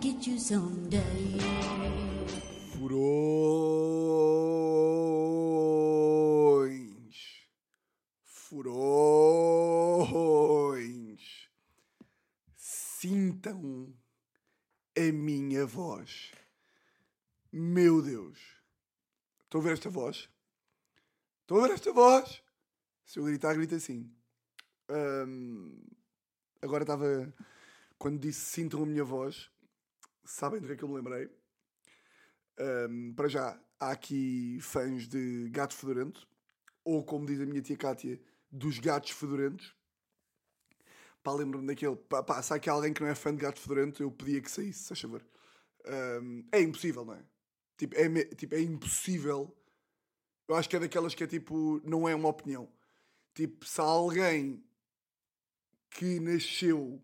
get you someday. Furões. Furões. Sintam a minha voz. Meu Deus. Estão a ver esta voz? Estão a ver esta voz? Se eu gritar, grita assim. Ahm, agora estava. Quando disse sintam a minha voz, sabem do que é que eu me lembrei? Ahm, para já, há aqui fãs de Gato Fedorento, ou como diz a minha tia Cátia, dos Gatos Fedorentos. Pá, lembro-me daquele. Pá, pá, se há aqui alguém que não é fã de Gato Fedorento, eu pedia que saísse, se faz favor. Ahm, é impossível, não é? Tipo é, tipo, é impossível. Eu acho que é daquelas que é tipo. Não é uma opinião. Tipo, se há alguém que nasceu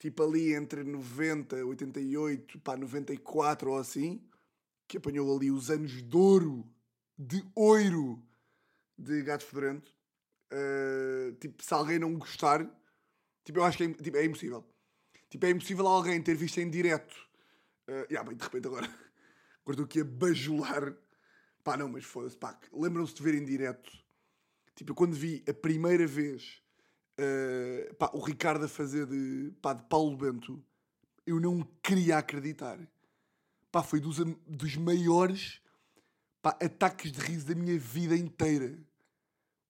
tipo ali entre 90, 88, pá, 94 ou assim, que apanhou ali os anos de ouro, de ouro de Gato Fedorento. Uh, tipo, se alguém não gostar, tipo, eu acho que é, tipo, é impossível. Tipo, é impossível alguém ter visto em direto. Uh, yeah, bem, de repente agora, agora aqui a bajular. Pá, não, mas foda-se, pá, lembram-se de ver em direto. Tipo, eu quando vi a primeira vez uh, pá, o Ricardo a fazer de, pá, de Paulo Bento, eu não queria acreditar. Pá, foi dos, dos maiores pá, ataques de riso da minha vida inteira.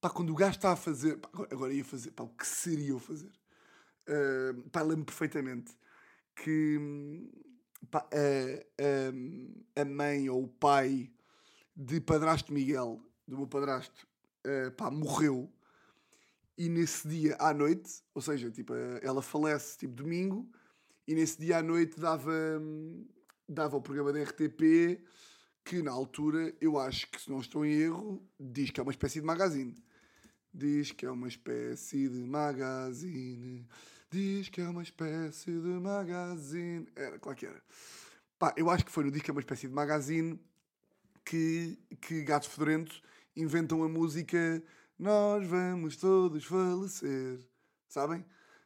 Pá, quando o gajo está a fazer. pá, agora, ia fazer. Pá, o que seria eu fazer? Uh, pá, lembro perfeitamente que pá, a, a, a mãe ou o pai de padrasto Miguel, do meu padrasto, uh, pá, morreu. E nesse dia à noite, ou seja, tipo, eh, ela falece tipo domingo, e nesse dia à noite dava, hum, dava o programa da RTP, que na altura, eu acho que se não estou em erro, diz que é uma espécie de magazine. Diz que é uma espécie de magazine. Diz que é uma espécie de magazine. Era, claro que era. Pá, eu acho que foi no Diz que é uma espécie de magazine que, que Gatos Fedorentos inventam a música Nós vamos todos falecer. Sabem?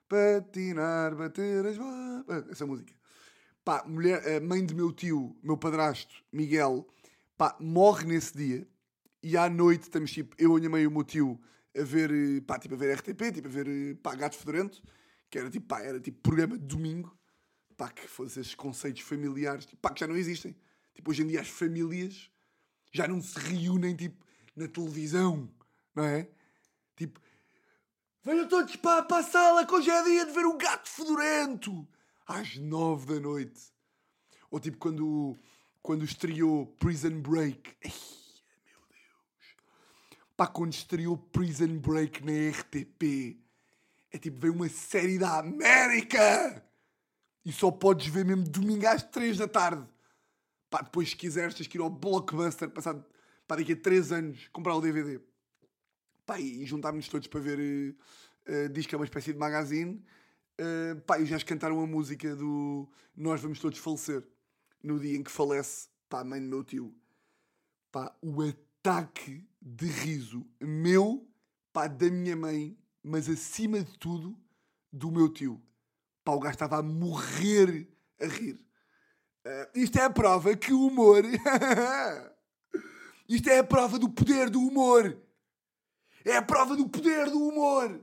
Patinar, bater as bolas. Essa música. Pá, mulher, a mãe do meu tio, meu padrasto, Miguel, pá, morre nesse dia. E à noite estamos, tipo, eu, a minha mãe e o meu tio a ver, eh, pá, tipo, a ver RTP, tipo, a ver, eh, pá, Gatos Fedorento, que era tipo, pá, era tipo programa de domingo, pá, que fosse esses conceitos familiares, tipo, pá, que já não existem. Tipo, hoje em dia as famílias já não se reúnem, tipo, na televisão, não é? Tipo, venham todos para, para a sala que hoje é dia de ver o Gato Fedorento, às nove da noite. Ou tipo, quando, quando estreou Prison Break, Ai, meu Deus. Pá, quando estreou Prison Break na RTP, é tipo, veio uma série da América! E só podes ver mesmo domingo às 3 da tarde. Pá, depois se quiseres tens que ir ao Blockbuster, passado, pá, daqui a 3 anos, comprar o DVD. Pá, e, juntámos-nos todos para ver, eh, eh, diz que é uma espécie de magazine. Eh, pá, e já cantaram a música do Nós Vamos Todos Falecer. No dia em que falece, pá, a mãe do meu tio. Pá, o ataque de riso meu, pá, da minha mãe, mas acima de tudo, do meu tio. Pá, o gajo estava a morrer a rir. Eh, isto é a prova que o humor. isto é a prova do poder do humor. É a prova do poder do humor.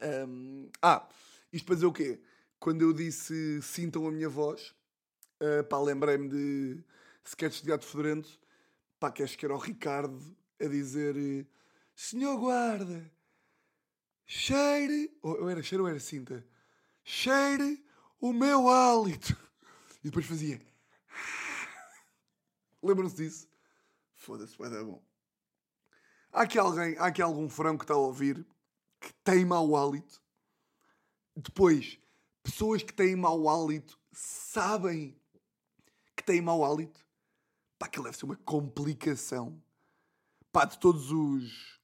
Ahm, ah, isto para dizer o quê? Quando eu disse sintam a minha voz, ah, pá, lembrei-me de sketches de gato fedorento, pá, que acho que era o Ricardo a dizer Senhor guarda, cheire, ou era cheiro ou era cinta? Cheire o meu hálito. E depois fazia. Lembram-se disso? Foda-se, vai dar bom. Há aqui alguém, há aqui algum frango que está a ouvir que tem mau hálito. Depois, pessoas que têm mau hálito sabem que têm mau hálito. Pá, aquilo deve ser uma complicação. Pá, de todos os.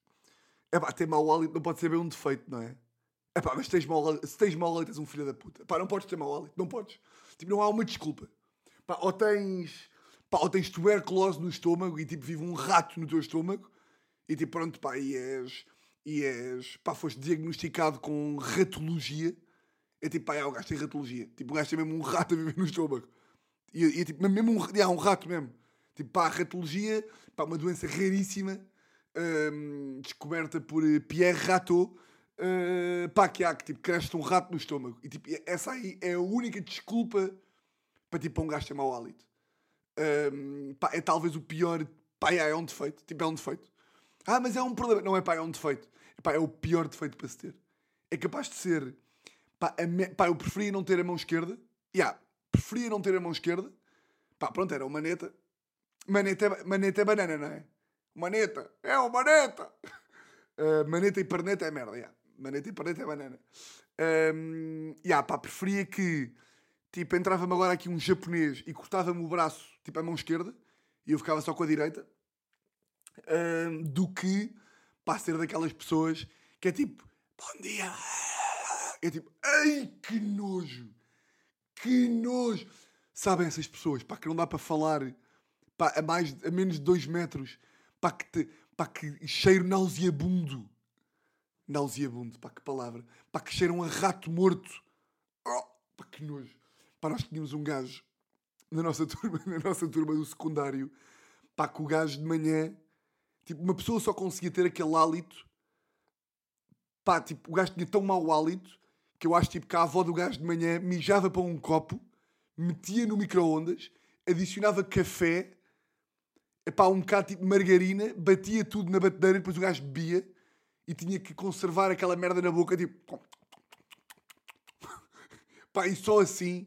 É pá, ter mau hálito não pode ser bem um defeito, não é? É pá, mas tens mau hálito, se tens mau hálito és um filho da puta. Pá, não podes ter mau hálito, não podes. Tipo, não há uma desculpa. Pá, ou tens. Pá, ou tens tuberculose no estômago e tipo vive um rato no teu estômago e tipo pronto, pá, e és. E és. Pá, foste diagnosticado com ratologia. É tipo, pá, é, o gajo tem ratologia. Tipo, o gajo tem mesmo um rato a viver no estômago. E, e tipo, mesmo um, é, um rato mesmo. Tipo, pá, ratologia, pá, uma doença raríssima, hum, descoberta por eh, Pierre Rateau, uh, pá, que há, que tipo, cresce um rato no estômago. E tipo, essa aí é a única desculpa para tipo, um gajo ter mau hálito. Um, pá, é talvez o pior, pá, é, é um defeito, tipo, é um defeito. Ah, mas é um problema. Não é, pá, é um defeito. Pá, é o pior defeito para se ter. É capaz de ser, pá, me... pá eu preferia não ter a mão esquerda. Yeah, preferia não ter a mão esquerda. Pá, pronto, era uma maneta. Maneta é, maneta é banana, não é? Maneta, é uma maneta! Uh, maneta e perneta é merda, yeah. Maneta e perneta é banana. Um, yeah, pá, preferia que, tipo, entrava-me agora aqui um japonês e cortava-me o braço, tipo, a mão esquerda, e eu ficava só com a direita, um, do que, pá, ser daquelas pessoas que é tipo, bom dia! É tipo, ai, que nojo! Que nojo! Sabem essas pessoas, pá, que não dá para falar pá, a, mais, a menos de dois metros, pá, que, te, pá, que cheiro nauseabundo. Nauseabundo, pá, que palavra. Pá, que cheiram a rato morto. Oh, pá, que nojo. Pá, nós tínhamos um gajo na nossa turma, na nossa turma do secundário, pá, que o gajo de manhã, tipo, uma pessoa só conseguia ter aquele hálito, pá, tipo, o gajo tinha tão mau hálito que eu acho, tipo, que a avó do gajo de manhã mijava para um copo, metia no micro-ondas, adicionava café epá, um bocado tipo margarina, batia tudo na batedeira depois o gajo bebia e tinha que conservar aquela merda na boca, tipo. Pá, e só assim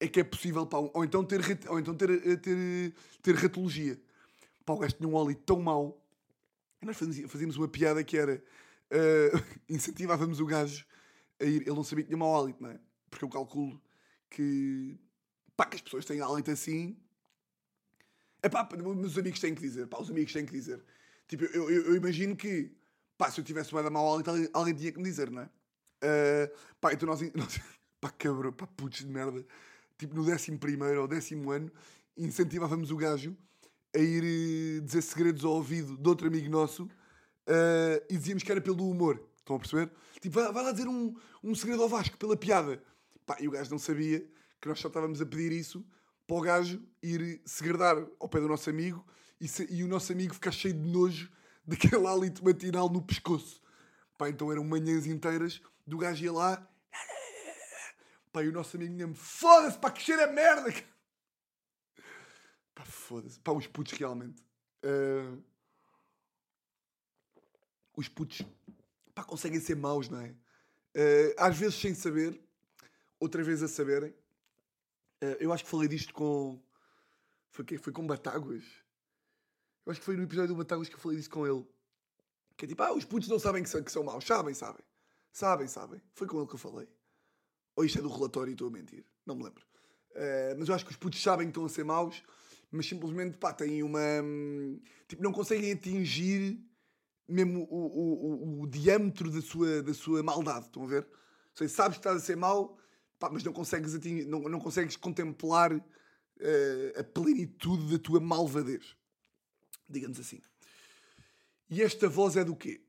é que é possível, pá, ou então ter, ou então ter, eh, ter, ter ratologia. Pá, o gajo tinha um óleo tão mau. Nós fazíamos uma piada que era. Uh, incentivávamos o gajo a ir. Ele não sabia que tinha mau hálito, não é? Porque eu calculo que. Pá, que as pessoas têm hálito assim é pá, meus amigos têm que dizer, pá, os amigos têm que dizer. Tipo, eu, eu, eu imagino que, pá, se eu tivesse uma mau hálito, alguém, alguém tinha que me dizer, não é? Uh, pá, então nós, nós pá, cabrão, pá, putz de merda. Tipo, no décimo primeiro ou décimo ano, incentivávamos o gajo a ir eh, dizer segredos ao ouvido de outro amigo nosso uh, e dizíamos que era pelo humor. Estão a perceber? Tipo, vai, vai lá dizer um, um segredo ao Vasco pela piada. Pá, e o gajo não sabia que nós só estávamos a pedir isso para o gajo ir segredar ao pé do nosso amigo e, se, e o nosso amigo ficar cheio de nojo daquele hálito matinal no pescoço. Pá, então eram manhãs inteiras do gajo ia lá. Pá, e o nosso amigo mesmo, foda-se, pá, que cheiro a merda! Pá, foda-se. Pá, os putos realmente. Uh... Os putos, pá, conseguem ser maus, não é? Uh, às vezes sem saber, outra vez a saberem. Uh, eu acho que falei disto com. Foi, que, foi com Batáguas. Eu acho que foi no episódio do Batáguas que eu falei disso com ele. Que é tipo, ah, os putos não sabem que são, que são maus. Sabem, sabem. Sabem, sabem. Foi com ele que eu falei. Ou isto é do relatório e estou a mentir. Não me lembro. Uh, mas eu acho que os putos sabem que estão a ser maus, mas simplesmente, pá, têm uma. Hum, tipo, não conseguem atingir mesmo o, o, o, o, diâmetro da sua, da sua maldade. Estão a ver? Seja, sabes que estás a ser mau, Pá, mas não consegues, atingir, não, não consegues contemplar uh, a plenitude da tua malvadez. Digamos assim. E esta voz é do quê?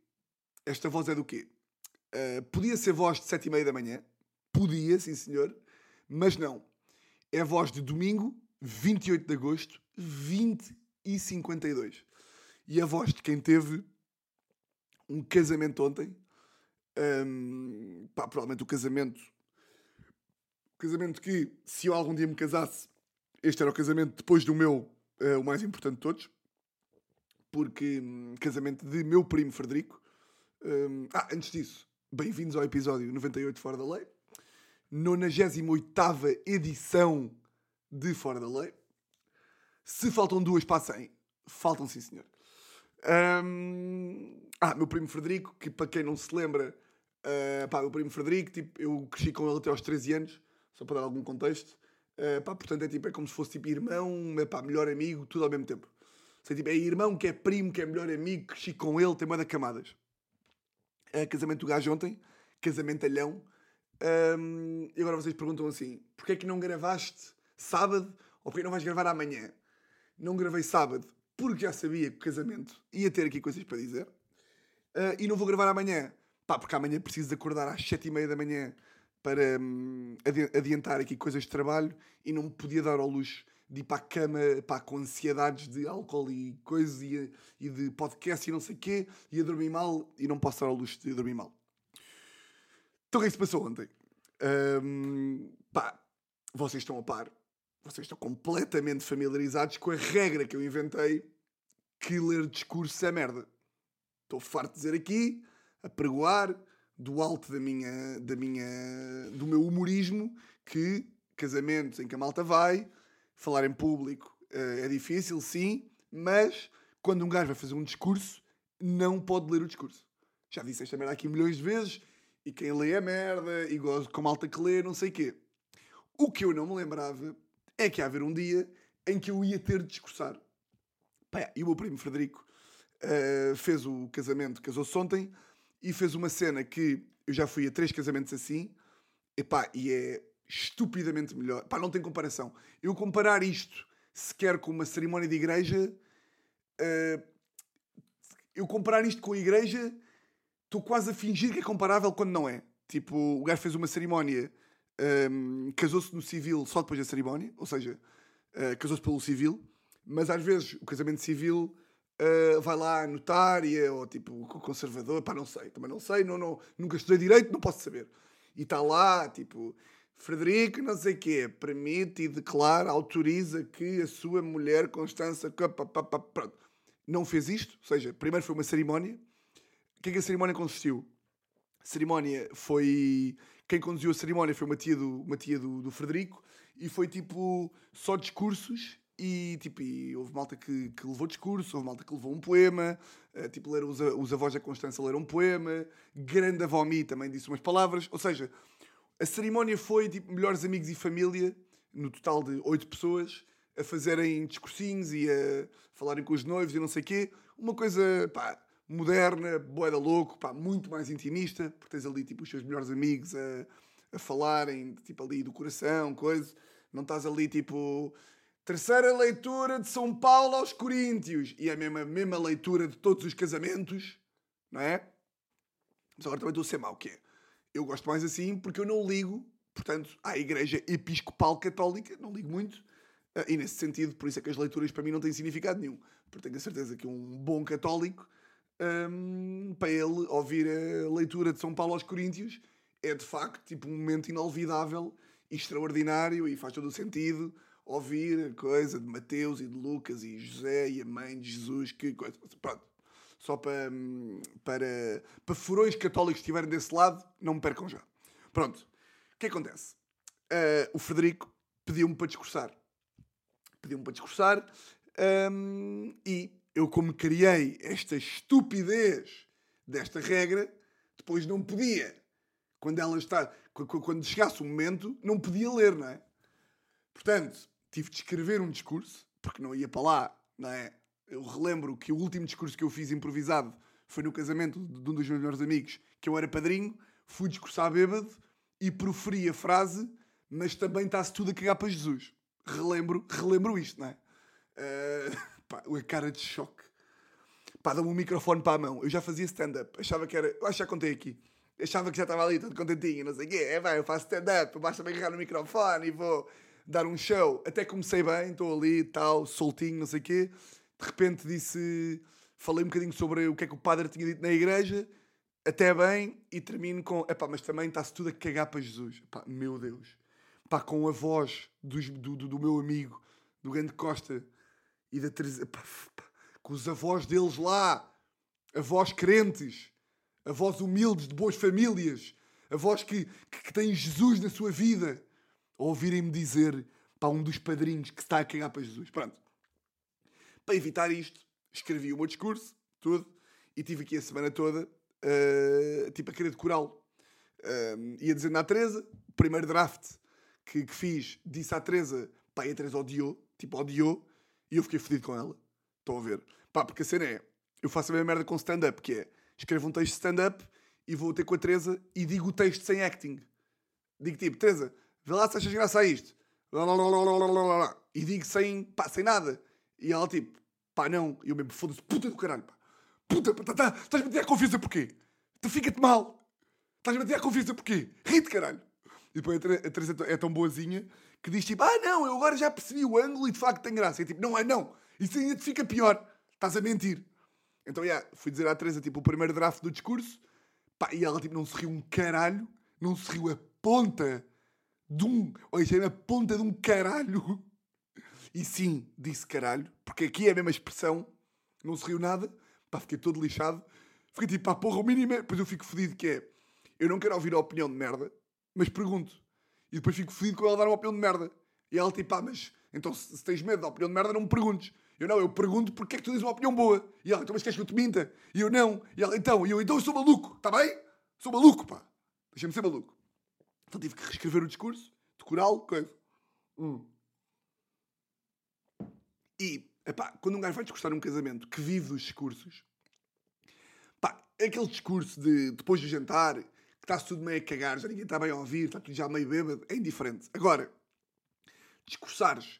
Esta voz é do quê? Uh, podia ser voz de sete e meia da manhã. Podia, sim senhor. Mas não. É voz de domingo, 28 de agosto, 20 e 52. E a voz de quem teve um casamento ontem. Um, pá, provavelmente o casamento Casamento que, se eu algum dia me casasse, este era o casamento depois do meu, uh, o mais importante de todos. Porque um, casamento de meu primo Frederico. Um, ah, antes disso, bem-vindos ao episódio 98 Fora da Lei. 98 edição de Fora da Lei. Se faltam duas para 100, faltam sim, senhor. Um, ah, meu primo Frederico, que para quem não se lembra, uh, pá, meu primo Frederico, tipo, eu cresci com ele até aos 13 anos só para dar algum contexto. Uh, pá, portanto, é, tipo, é como se fosse tipo irmão, é, pá, melhor amigo, tudo ao mesmo tempo. Sei, tipo, é irmão que é primo, que é melhor amigo, cresci com ele, tem moeda camadas. Uh, casamento do gajo ontem, casamento alhão. Um, e agora vocês perguntam assim: porquê é que não gravaste sábado ou porquê não vais gravar amanhã? Não gravei sábado porque já sabia que o casamento ia ter aqui coisas para dizer. Uh, e não vou gravar amanhã, pá, porque amanhã preciso de acordar às sete e meia da manhã para hum, adi- adiantar aqui coisas de trabalho e não me podia dar ao luxo de ir para a cama pá, com ansiedades de álcool e coisas e, e de podcast e não sei o quê, e a dormir mal e não posso dar ao luxo de dormir mal. Então o que é que se passou ontem? Hum, pá, vocês estão a par, vocês estão completamente familiarizados com a regra que eu inventei que ler discurso é merda. Estou farto de dizer aqui, a pregoar, do alto da minha, da minha, do meu humorismo, que casamentos em que a malta vai, falar em público eh, é difícil, sim, mas quando um gajo vai fazer um discurso, não pode ler o discurso. Já disse esta merda aqui milhões de vezes, e quem lê é merda, e gosto com malta que lê, não sei o quê. O que eu não me lembrava é que ia haver um dia em que eu ia ter de discursar. Pá, e o meu primo Frederico eh, fez o casamento, casou-se ontem, e fez uma cena que eu já fui a três casamentos assim, epá, e é estupidamente melhor. Pá, não tem comparação. Eu comparar isto sequer com uma cerimónia de igreja, eh, eu comparar isto com a igreja, estou quase a fingir que é comparável quando não é. Tipo, o gajo fez uma cerimónia, ehm, casou-se no civil só depois da cerimónia, ou seja, eh, casou-se pelo civil, mas às vezes o casamento civil eh, vai lá a notária ou tipo conservador, pá, não sei, também não sei, não, não, nunca estudei direito, não posso saber. E está lá, tipo, Frederico, não sei o quê, permite e declara, autoriza que a sua mulher Constança. Pronto. Não fez isto, ou seja, primeiro foi uma cerimónia. O que é que a cerimónia consistiu? A cerimónia foi. Quem conduziu a cerimónia foi uma tia do, uma tia do, do Frederico e foi tipo só discursos e tipo e houve malta que, que levou discurso, houve malta que levou um poema, eh, tipo leram os, os avós da Constança leram um poema, grande avó Mi também disse umas palavras, ou seja, a cerimónia foi tipo melhores amigos e família, no total de oito pessoas, a fazerem discursinhos e a falarem com os noivos e não sei o quê. Uma coisa, pá, moderna, boeda louco, pá, muito mais intimista, porque tens ali tipo os teus melhores amigos a, a falarem, tipo ali do coração, coisa. Não estás ali tipo terceira leitura de São Paulo aos Coríntios e é a mesma, mesma leitura de todos os casamentos, não é? Mas agora também estou a ser mau, o que é? Eu gosto mais assim porque eu não ligo, portanto, à Igreja Episcopal Católica, não ligo muito, eh, e nesse sentido, por isso é que as leituras para mim não têm significado nenhum. Porque tenho a certeza que um bom católico, hum, para ele ouvir a leitura de São Paulo aos Coríntios, é de facto tipo um momento inolvidável e extraordinário e faz todo o sentido ouvir a coisa de Mateus e de Lucas e José e a mãe de Jesus, que coisa. Pronto. Só para, para, para furões católicos que estiverem desse lado, não me percam já. Pronto. O que acontece? Ah, o Frederico pediu-me para discursar. Pediu-me para discursar hum, e eu, como criei esta estupidez desta regra, depois não podia. Quando ela está. qu- qu- Quando chegasse o momento, não podia ler, não é? Portanto, tive de escrever um discurso, porque não ia para lá, não é? Eu relembro que o último discurso que eu fiz improvisado foi no casamento de um dos meus melhores amigos, que eu era padrinho, fui discursar bêbado e proferi a frase, mas também está-se tudo a cagar para Jesus. Relembro, relembro isto, não é? Ah, pá, a cara de choque. Pá, dá-me um microfone para a mão. Eu já fazia stand-up. Achava que era. Eu acho que já contei aqui. Achava que já estava ali todo contentinho, não sei o quê. É, vai, eu faço stand-up, basta-me agarrar no microfone e vou dar um show. Até comecei bem, estou ali, tal, soltinho, não sei o quê. De repente disse. Falei um bocadinho sobre o que é que o padre tinha dito na igreja. Até bem, e termino com. Epá, mas também está-se tudo a cagar para Jesus. Epá, meu Deus. Pá, com a voz dos- do, do, do meu amigo, do grande Costa e da Teresa. Com os avós deles lá. Avós crentes. Avós humildes, de boas famílias. Avós que, que, que têm Jesus na sua vida. Ouvirem-me dizer para um dos padrinhos que está a cagar para Jesus. Pronto. Para evitar isto, escrevi o meu discurso, tudo, e tive aqui a semana toda, uh, tipo, a querer decorá-lo. Um, ia dizendo à Teresa, o primeiro draft que, que fiz, disse à Teresa, pá, e a Teresa odiou, tipo, odiou, e eu fiquei fodido com ela. Estão a ver? Pá, porque a cena é, eu faço a mesma merda com stand-up, que é, escrevo um texto de stand-up e vou ter com a Teresa e digo o texto sem acting. Digo tipo, Teresa, vê lá se achas graça a isto. E digo sem, pá, sem nada. E ela tipo, pá, não. E eu mesmo, foda-se, puta do caralho, pá. Puta, pá, tá, tá, estás-me a meter a confiança porquê? Tu fica-te mal. Estás-me a meter a confiança porquê? Ri-te, caralho. E depois a Ter- a Teresa é tão boazinha que diz tipo, ah não, eu agora já percebi o ângulo e de facto tem graça. E tipo, não é não, isso ainda te fica pior, estás a mentir. Então, yeah, fui dizer à Teresa tipo o primeiro draft do discurso, pá, e ela tipo não se riu um caralho, não se riu a ponta de um, olha, isto é a ponta de um caralho. E sim, disse caralho, porque aqui é a mesma expressão, não se riu nada, pá, fiquei todo lixado. Fiquei tipo, pá, porra, o mínimo é... Depois eu fico fodido que é, eu não quero ouvir a opinião de merda, mas pergunto. E depois fico fodido com ela dar uma opinião de merda. E ela tipo, pá, mas então se, se tens medo da opinião de merda, não me perguntes. Eu não, eu pergunto porque é que tu dizes uma opinião boa. E ela, então mas queres que eu te minta? E eu não. E ela, então, e eu, então eu sou maluco, está bem? Sou maluco, pá. Deixa-me ser maluco. Então tive que reescrever o discurso, decorá-lo, coisa. Hum. E, epá, quando um gajo vai discursar num casamento que vive dos discursos, pá, aquele discurso de depois do jantar, está-se tudo meio a cagar, já ninguém está bem a ouvir, está tudo já meio bêbado, é indiferente. Agora, discursares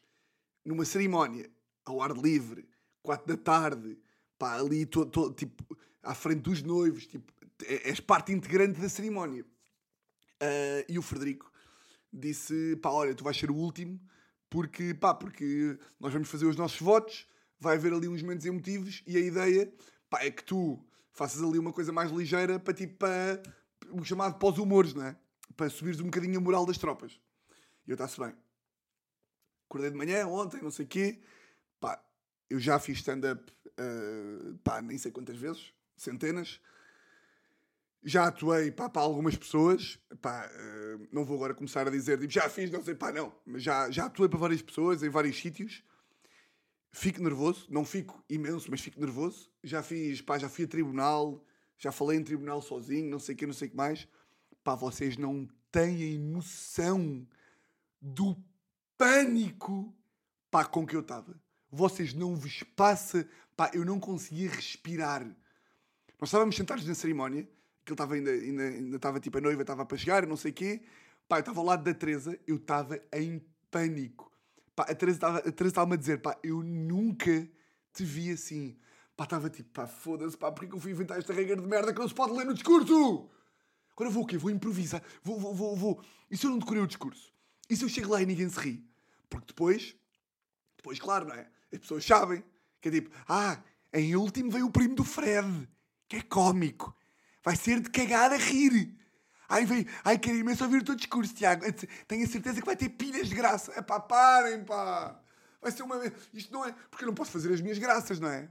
numa cerimónia, ao ar livre, quatro da tarde, pá, ali, tipo, à frente dos noivos, tipo, é- és parte integrante da cerimónia. Ah, e o Frederico disse, pá, olha, tu vais ser o último, porque, pá, porque nós vamos fazer os nossos votos, vai haver ali uns momentos emotivos, e a ideia, pá, é que tu faças ali uma coisa mais ligeira para, tipo, para o chamado pós-humores, não é? Para subires um bocadinho a moral das tropas. E eu, está-se bem. Acordei de manhã, ontem, não sei o quê, pá, eu já fiz stand-up, ah, pá, nem sei quantas vezes, centenas, já atuei pá, para algumas pessoas, pá, eh, não vou agora começar a dizer, tipo, já fiz, não sei, pá, não, mas já, já atuei para várias pessoas em vários sítios. Fico nervoso, não fico imenso, mas fico nervoso. Já fiz, pá, já fui a tribunal, já falei em tribunal sozinho, não sei o que, não sei o que mais. Pá, vocês não têm noção do pânico, pá, com que eu estava. Vocês não vos passa, pá, eu não conseguia respirar. Nós estávamos sentados na cerimónia, que ele estava ainda, ainda, ainda estava tipo a noiva, estava para chegar, não sei o quê. Pá, eu estava ao lado da Teresa, eu estava em pânico. Pá, a Teresa estava- a Teresa estava-me a dizer, pá, eu nunca te vi assim. Pá, estava tipo, pá, foda-se, pá, porque é eu fui inventar esta regra de merda que não se pode ler no discurso? Agora vou o quê? Vou improvisar. Vou, vou, vou, vou. E se eu não decorei o discurso? E se eu chego lá e ninguém se ri? Porque depois, depois, claro, não é? As pessoas sabem que é tipo, ah, em último veio o primo do Fred, que é cómico. Vai ser de cagar a rir. Ai, veio, ai, quero imenso ouvir o teu discurso, Tiago. Tenho a certeza que vai ter pilhas de graça. É pá, parem, pá. Vai ser uma. Isto não é. Porque eu não posso fazer as minhas graças, não é?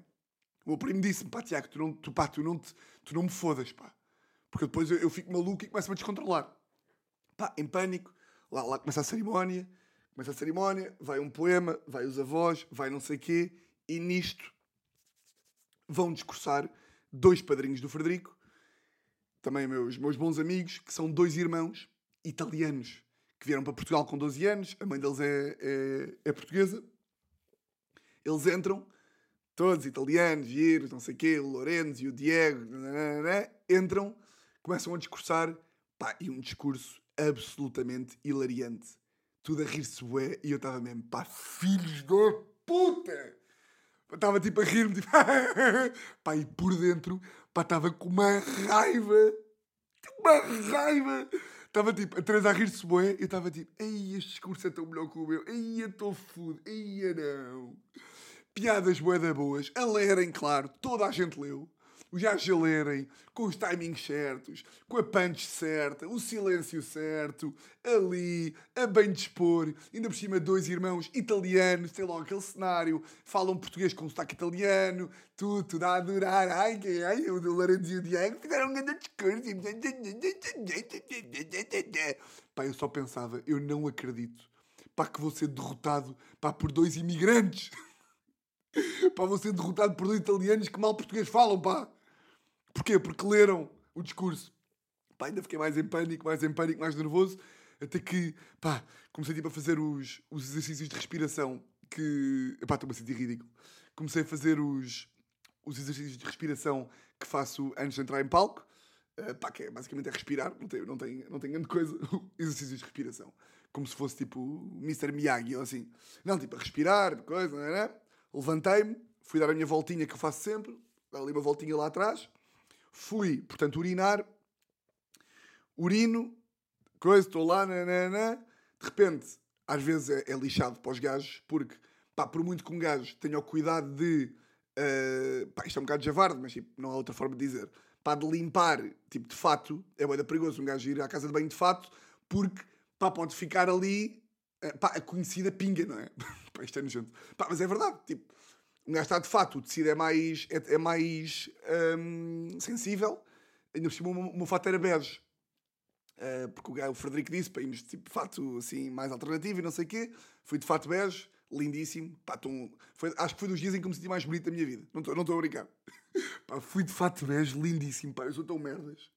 O meu primo disse-me, pá, Tiago, tu não, tu, pá, tu, não te, tu não me fodas, pá. Porque depois eu, eu fico maluco e começo-me a descontrolar. Pá, em pânico, lá, lá começa a cerimónia, começa a cerimónia, vai um poema, vai os avós, vai não sei quê, e nisto vão discursar dois padrinhos do Frederico, também meus, meus bons amigos, que são dois irmãos italianos, que vieram para Portugal com 12 anos, a mãe deles é, é, é portuguesa. Eles entram, todos italianos, giros, não sei o quê, o Lorenzo e o Diego, nananana, entram, começam a discursar, pá, e um discurso absolutamente hilariante. Tudo a rir-se bué, e eu estava mesmo, pá, filhos da puta! Estava tipo a rir-me, tipo, pá, e por dentro, pá, estava com uma raiva, uma raiva. Estava tipo, a Teresa a rir-se bué, eu estava tipo, ei, este discurso é tão melhor que o meu, ei, eu estou fudido, ei, não. Piadas bué da boas, a lerem, claro, toda a gente leu. Os gajos a lerem, com os timings certos, com a punch certa, o silêncio certo, ali, a bem dispor, ainda por cima dois irmãos italianos, sei lá, aquele cenário, falam português com sotaque italiano, tudo, tudo a adorar, ai, ai, o do Lourenço e o Diego fizeram um grande discurso. Pá, eu só pensava, eu não acredito, pá, que vou ser derrotado, pá, por dois imigrantes. Pá, vou ser derrotado por italianos que mal português falam, pá. Porquê? Porque leram o discurso. Pá, ainda fiquei mais em pânico, mais em pânico, mais nervoso. Até que, pá, comecei tipo a fazer os, os exercícios de respiração que... Pá, estou-me a sentir ridículo. Comecei a fazer os, os exercícios de respiração que faço antes de entrar em palco. Uh, pá, que é basicamente é respirar, não tem, não tem, não tem grande coisa. Exercícios de respiração. Como se fosse tipo Mr. Miyagi ou assim. Não, tipo a respirar, coisa, não é? Levantei-me, fui dar a minha voltinha que eu faço sempre, dar ali uma voltinha lá atrás. Fui, portanto, urinar. Urino, coisa, estou lá, nanana. De repente, às vezes é, é lixado para os gajos, porque, pá, por muito que um gajo tenha o cuidado de. Uh, pá, isto é um bocado javarde, mas tipo, não há outra forma de dizer. Pá, de limpar, tipo, de fato, é bem perigoso um gajo ir à casa de banho de fato, porque, pá, pode ficar ali, uh, pá, a conhecida pinga, não é? pá, isto é nojento. Pá, mas é verdade, tipo, um gajo está de fato, o tecido é mais, é, é mais um, sensível, ainda por cima o meu fato era bege. Uh, porque o, gajo, o Frederico disse para irmos tipo, de fato assim, mais alternativo e não sei o quê. Fui de fato bege, lindíssimo. Pá, tão, foi, acho que foi dos dias em que me senti mais bonito da minha vida. Não estou não a brincar. Pá, fui de fato bege, lindíssimo. Pá, eu sou tão merdas.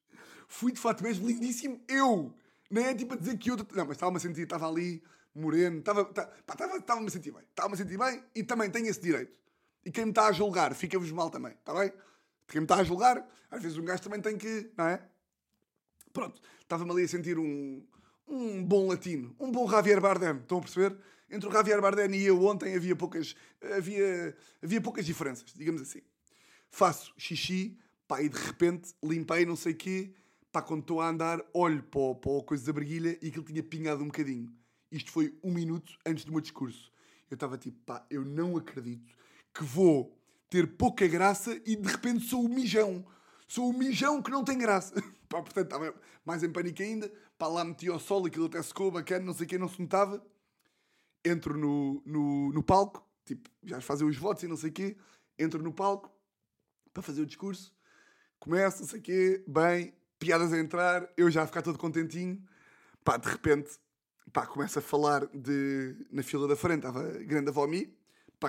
Fui de fato bege, lindíssimo. Eu! Nem é tipo a dizer que outro. Não, mas estava-me a sentir, estava ali, moreno. Estava-me estava, estava a sentir bem. Estava-me a sentir bem e também tenho esse direito. E quem me está a julgar, fica-vos mal também. Está bem? Quem me está a julgar, às vezes um gajo também tem que. Não é? Pronto, estava-me ali a sentir um, um bom latino, um bom Javier Bardem, estão a perceber? Entre o Javier Bardem e eu ontem havia poucas, havia, havia poucas diferenças, digamos assim. Faço xixi, pá, e de repente limpei não sei o quê, pá, quando estou a andar, olho para, para a coisa da briguilha e aquilo tinha pingado um bocadinho. Isto foi um minuto antes do meu discurso. Eu estava tipo, pá, eu não acredito que vou ter pouca graça e de repente sou o mijão. Sou o mijão que não tem graça. Pá, portanto, estava mais em pânico ainda. Pá, lá meti ao sol, aquilo até secou, bacana, não sei quem, não se notava. Entro no, no, no palco, tipo, já fazer os votos e não sei o quê. Entro no palco para fazer o discurso. Começo, não sei o quê, bem, piadas a entrar, eu já a ficar todo contentinho. Pá, de repente, pá, começo a falar de... Na fila da frente estava a grande avó Mi.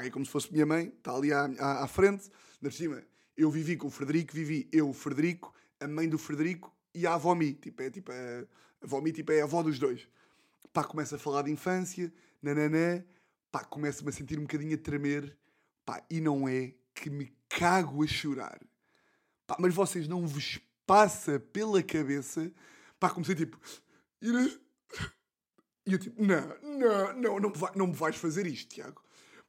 É como se fosse minha mãe, está ali à, à, à frente. Na cima, eu vivi com o Frederico, vivi eu, o Frederico, a mãe do Frederico e a avó Mi. Tipo, é, tipo, a, a avó Mi tipo, é a avó dos dois. Pá, começa a falar de infância, nananã. Pá, começa-me a sentir um bocadinho a tremer. Pá, e não é que me cago a chorar. Pá, mas vocês não vos passa pela cabeça. Pá, comecei tipo... E eu tipo, não, não, não, não, não me vais fazer isto, Tiago.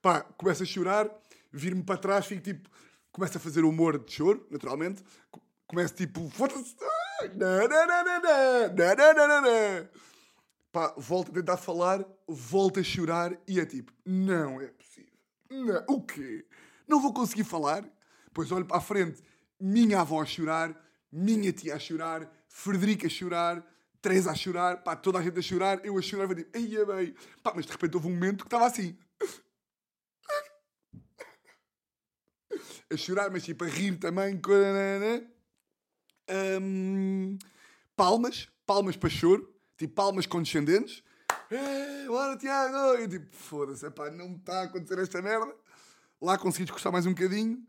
Pá, começo a chorar, vir-me para trás, fico tipo começa a fazer humor de choro, naturalmente. Começa tipo, foda-se. Pá, volta a tentar falar, volta a chorar e é tipo, não é possível. Não. O quê? Não vou conseguir falar? Pois olho para a frente, minha avó a chorar, minha tia a chorar, Frederica a chorar, Teresa a chorar, pá, toda a gente a chorar, eu a chorar, vai tipo, ai, bem. Pá, mas de repente houve um momento que estava assim. A chorar, mas tipo a rir também. Um, palmas, palmas para choro, tipo palmas condescendentes. É, bora Tiago! E tipo, foda-se, não me está a acontecer esta merda. Lá consegui discursar mais um bocadinho.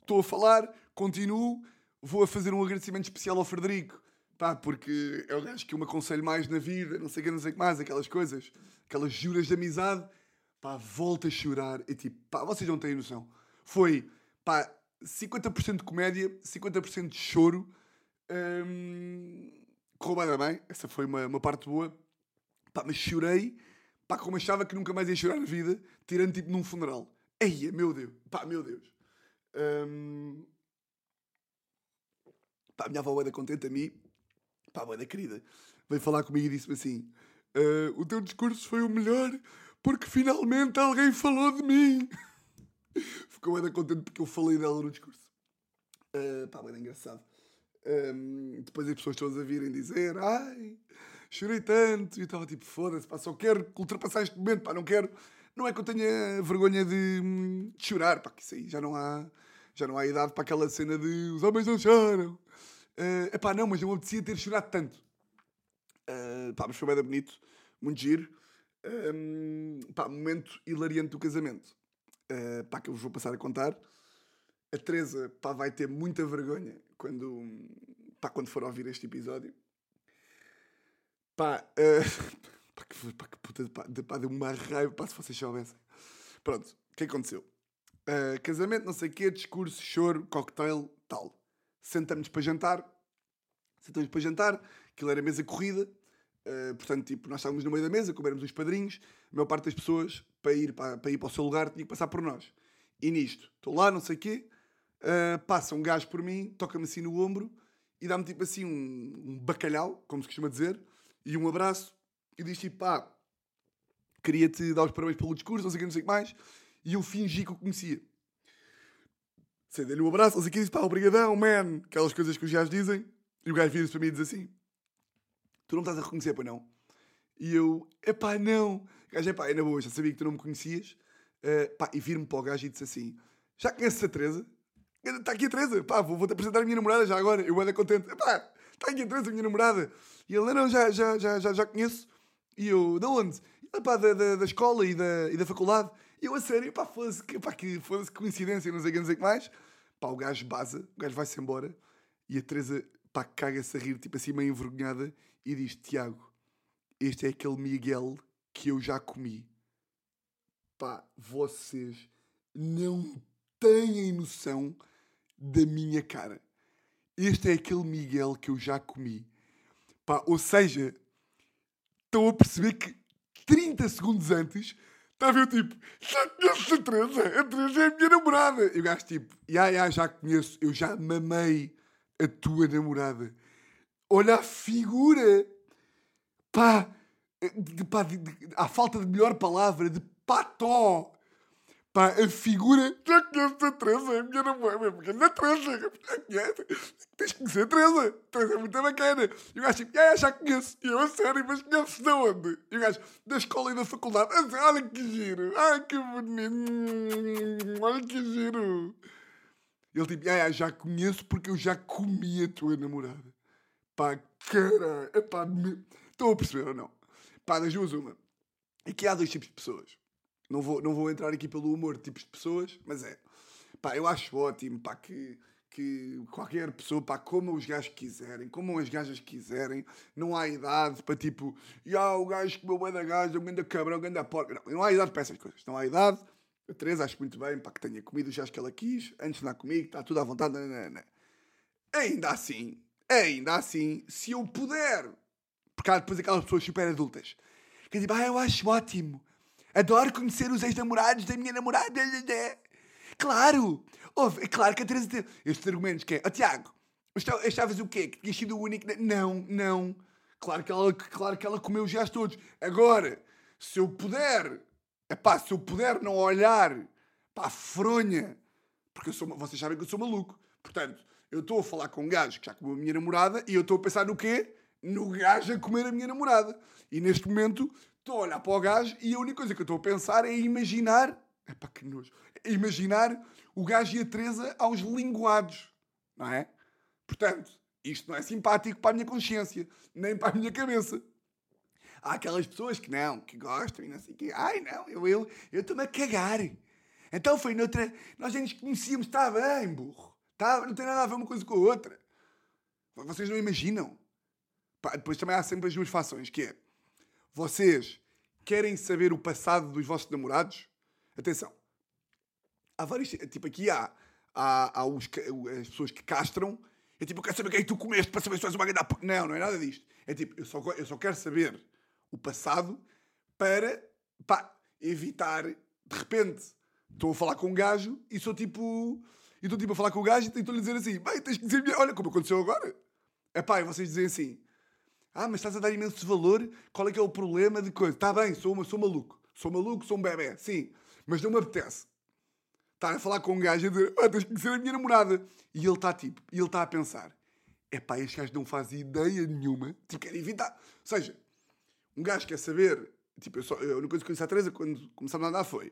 Estou um, a falar, continuo. Vou a fazer um agradecimento especial ao Frederico, pá, porque é o gajo que eu me aconselho mais na vida, não sei o que, não sei o que mais, aquelas coisas, aquelas juras de amizade pá, volta a chorar. E tipo, pá, vocês não têm noção. Foi, pá, 50% de comédia, 50% de choro. Hum, correu bem, essa foi uma, uma parte boa. Pá, mas chorei, pá, como achava que nunca mais ia chorar na vida, tirando tipo num funeral. Eia, meu Deus, pá, meu Deus. Hum, pá, a minha avó era contente a mim, pá, a da querida, veio falar comigo e disse-me assim: uh, O teu discurso foi o melhor porque finalmente alguém falou de mim. Ficou ainda contente porque eu falei dela no discurso. Uh, pá, bem engraçado. Um, depois as pessoas todas a virem dizer ai, chorei tanto. E eu estava tipo, foda-se, pá, só quero ultrapassar este momento, pá, não quero. Não é que eu tenha vergonha de, de chorar, pá, que isso aí já não há, já não há idade para aquela cena de os homens não choram. Uh, epá, não, mas eu me apetecia ter chorado tanto. Uh, pá, mas foi bem bonito, muito giro. Um, pá, momento hilariante do casamento. Uh, pá, que eu vos vou passar a contar. A Teresa pá, vai ter muita vergonha quando, pá, quando for ouvir este episódio. Pá, uh, pá, que, pá, que puta, pá, de, pá, deu uma raiva, pá, se vocês soubessem. Pronto, o que aconteceu? Uh, casamento, não sei o quê, discurso, choro, cocktail, tal. Sentamos para jantar. Sentamos para jantar, aquilo era mesa corrida. Uh, portanto, tipo, nós estávamos no meio da mesa, como éramos os padrinhos, a maior parte das pessoas, para ir para, para ir para o seu lugar, tinha que passar por nós. E nisto, estou lá, não sei o quê, uh, passa um gajo por mim, toca-me assim no ombro e dá-me tipo assim um, um bacalhau, como se costuma dizer, e um abraço, e diz tipo, pá, queria-te dar os parabéns pelo discurso, não sei o que, não sei o que mais, e eu fingi que o conhecia. Sei, dei-lhe um abraço, não sei o que, disse, pá, obrigadão, man, aquelas coisas que os gajos dizem, e o gajo vira-se para mim e diz assim, tu não me estás a reconhecer, pois não? E eu, epá, não. O gajo, epá, é na boa, já sabia que tu não me conhecias. Uh, pá, e vir-me para o gajo e disse assim, já conheces a Teresa? Está aqui a Teresa, pá, vou-te apresentar a minha namorada já agora. Eu ando contente, epá, está aqui a Teresa, a minha namorada. E ele, não, já, já, já, já, já conheço. E eu, de onde? Ele, pá, da, da, da escola e da, e da faculdade. E eu, a sério, pá, foda-se, que foda-se coincidência, não sei o que, não sei mais. Pá, o gajo baza, o gajo vai-se embora. E a Teresa, pá, caga-se a rir, tipo assim, meio envergonhada. E diz, Tiago, este é aquele Miguel que eu já comi. Pá, vocês não têm noção da minha cara. Este é aquele Miguel que eu já comi. Pá, ou seja, estão a perceber que 30 segundos antes estava eu tipo, já conheço a Teresa, a Teresa é a minha namorada. E o gajo tipo, já, já, já conheço, eu já mamei a tua namorada. Olha a figura pá, de, pá de, de, falta de melhor palavra, de pató. Pá, a figura. Já conheço a Teresa, é a minha namorada. A Teresa. Tens que conhecer a Teresa. Teresa é muito bacana. E o gajo tipo, ah, já conheço. E eu, a sério, mas conheces de onde? E o gajo, da escola e da faculdade. Olha que giro. Ai, que bonito. Olha que giro. Ele tipo, ah, já conheço porque eu já comi a tua namorada. Pá, cara. Epá, me... Estão a perceber ou não? Pá, das duas uma. Aqui há dois tipos de pessoas. Não vou, não vou entrar aqui pelo humor de tipos de pessoas, mas é. Pá, eu acho ótimo, pá, que, que qualquer pessoa, pá, coma os gajos que quiserem, comam as gajas que quiserem. Não há idade para tipo, ah, o gajo comeu bem da gaja, o grande cabrão, o grande porca. Não, não há idade para essas coisas. Não há idade. A Teresa acho muito bem, pá, que tenha comido os gajos que ela quis, antes de dar comigo, está tudo à vontade. Não, não, não. Ainda assim, ainda assim, se eu puder porque há depois aquelas pessoas super adultas que dizem, ah, eu acho ótimo. Adoro conhecer os ex-namorados da minha namorada. Claro! Ouve, é claro que a Teresa tem estes argumentos que é, oh, Tiago, achavas o quê? Que tinha sido o único... Não, não. Claro que ela, claro que ela comeu os gajos todos. Agora, se eu puder, epá, se eu puder não olhar para a fronha, porque eu sou, vocês sabem que eu sou maluco. Portanto, eu estou a falar com um gajo que já comeu a minha namorada e eu estou a pensar no quê? no gajo a comer a minha namorada. E neste momento estou a olhar para o gajo e a única coisa que eu estou a pensar é imaginar. Epá, que nojo. É imaginar o gajo e a Teresa aos linguados. Não é? Portanto, isto não é simpático para a minha consciência, nem para a minha cabeça. Há aquelas pessoas que não, que gostam e não sei o quê. Ai, não, eu eu eu estou-me a cagar. Então foi noutra. Nós já nos conhecíamos, está bem, burro. Tá, não tem nada a ver uma coisa com a outra. Vocês não imaginam. Depois também há sempre as duas fações, que é... Vocês querem saber o passado dos vossos namorados? Atenção. Há vários... Tipo, aqui há, há, há os, as pessoas que castram. É tipo, eu quero saber o que é que tu comeste para saber se és uma grande... Não, não é nada disto. É tipo, eu só, eu só quero saber o passado para, pá, evitar... De repente, estou a falar com um gajo e sou tipo... E estou tipo a falar com o gajo e estou-lhe dizer assim, bem, tens que dizer, olha como aconteceu agora. É pá, e vocês dizem assim, ah, mas estás a dar imenso valor, qual é que é o problema de coisa? Está bem, sou, uma, sou maluco. Sou maluco, sou um bebê, sim. Mas não me apetece estar a falar com um gajo e dizer, ah, tens que ser a minha namorada. E ele está tipo, e ele está a pensar, é pá, este gajo não faz ideia nenhuma, tipo, quer evitar. Ou seja, um gajo quer saber, tipo, eu só, a única coisa que eu disse à Teresa quando começámos a andar foi,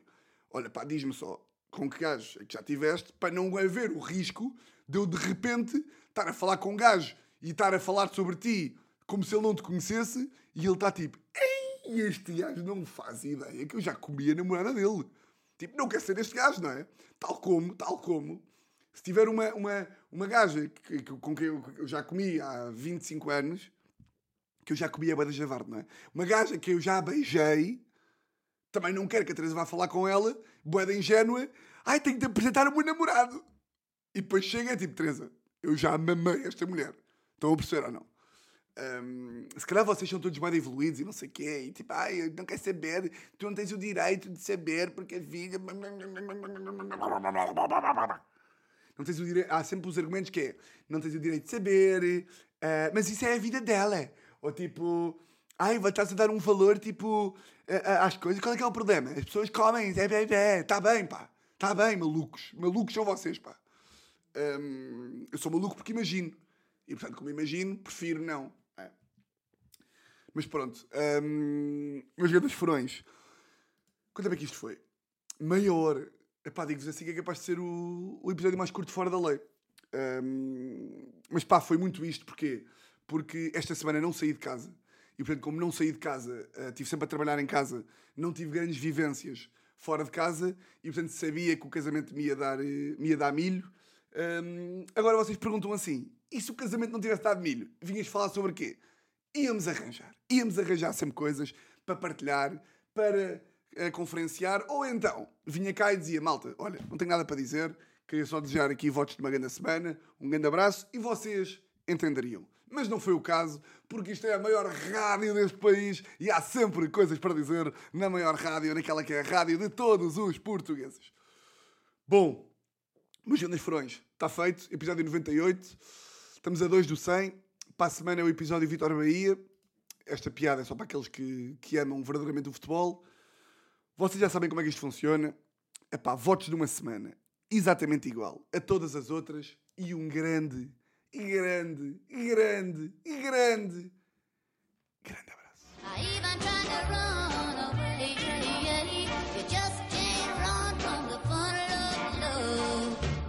olha pá, diz-me só com que gajo é que já tiveste, para não haver o risco de eu de repente estar a falar com um gajo e estar a falar sobre ti como se ele não te conhecesse e ele está tipo, ei, este gajo não faz ideia que eu já comi a namorada dele. Tipo, não quer ser este gajo, não é? Tal como, tal como, se tiver uma, uma, uma gaja que, que, com quem eu, eu, já comi há 25 anos, que eu já comi a Bada Javarde, não é? Uma gaja que eu já beijei, também não quero que a Teresa vá falar com ela, boeda ingênua, ai, tenho te apresentar o meu namorado. E depois chega é tipo, Teresa, eu já mamei esta mulher. Estão a perceber ou não? Um, se calhar vocês são todos mais evoluídos e não sei o quê, e tipo, ai, não quer saber, tu não tens o direito de saber porque a vida. Não tens o direito. Há sempre os argumentos que é não tens o direito de saber, eh, mas isso é a vida dela. Ou tipo, ai, vai a dar um valor tipo às coisas. Qual é que é o problema? As pessoas comem, é, é, é, está bem, pá. Está bem, malucos. Malucos são vocês, pá. Hum, eu sou maluco porque imagino. E portanto, como imagino, prefiro não. É. Mas pronto. Hum, meus grandes furões. Quanto é que isto foi? Meia hora. Epá, digo-vos assim que é capaz de ser o, o episódio mais curto fora da lei. Hum, mas pá, foi muito isto. Porquê? Porque esta semana não saí de casa. E portanto, como não saí de casa, uh, tive sempre a trabalhar em casa, não tive grandes vivências fora de casa e portanto sabia que o casamento me ia dar, uh, me ia dar milho. Um, agora vocês perguntam assim: e se o casamento não tivesse dado milho? Vinhas falar sobre quê? Íamos arranjar. Íamos arranjar sempre coisas para partilhar, para uh, conferenciar, ou então vinha cá e dizia: malta, olha, não tenho nada para dizer, queria só desejar aqui votos de uma grande semana, um grande abraço e vocês entenderiam. Mas não foi o caso, porque isto é a maior rádio deste país e há sempre coisas para dizer na maior rádio, naquela que é a rádio de todos os portugueses. Bom, meus grandes furões, está feito, episódio 98, estamos a 2 do 100, para a semana é o episódio Vitória Bahia. Esta piada é só para aqueles que, que amam verdadeiramente o futebol. Vocês já sabem como é que isto funciona. É pá, votos de uma semana, exatamente igual a todas as outras e um grande e grande, e grande, e grande, grande abraço.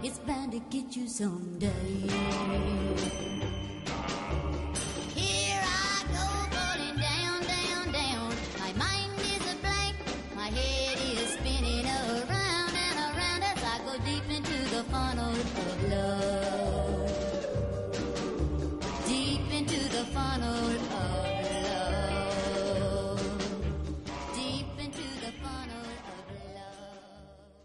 It's bound to get you someday.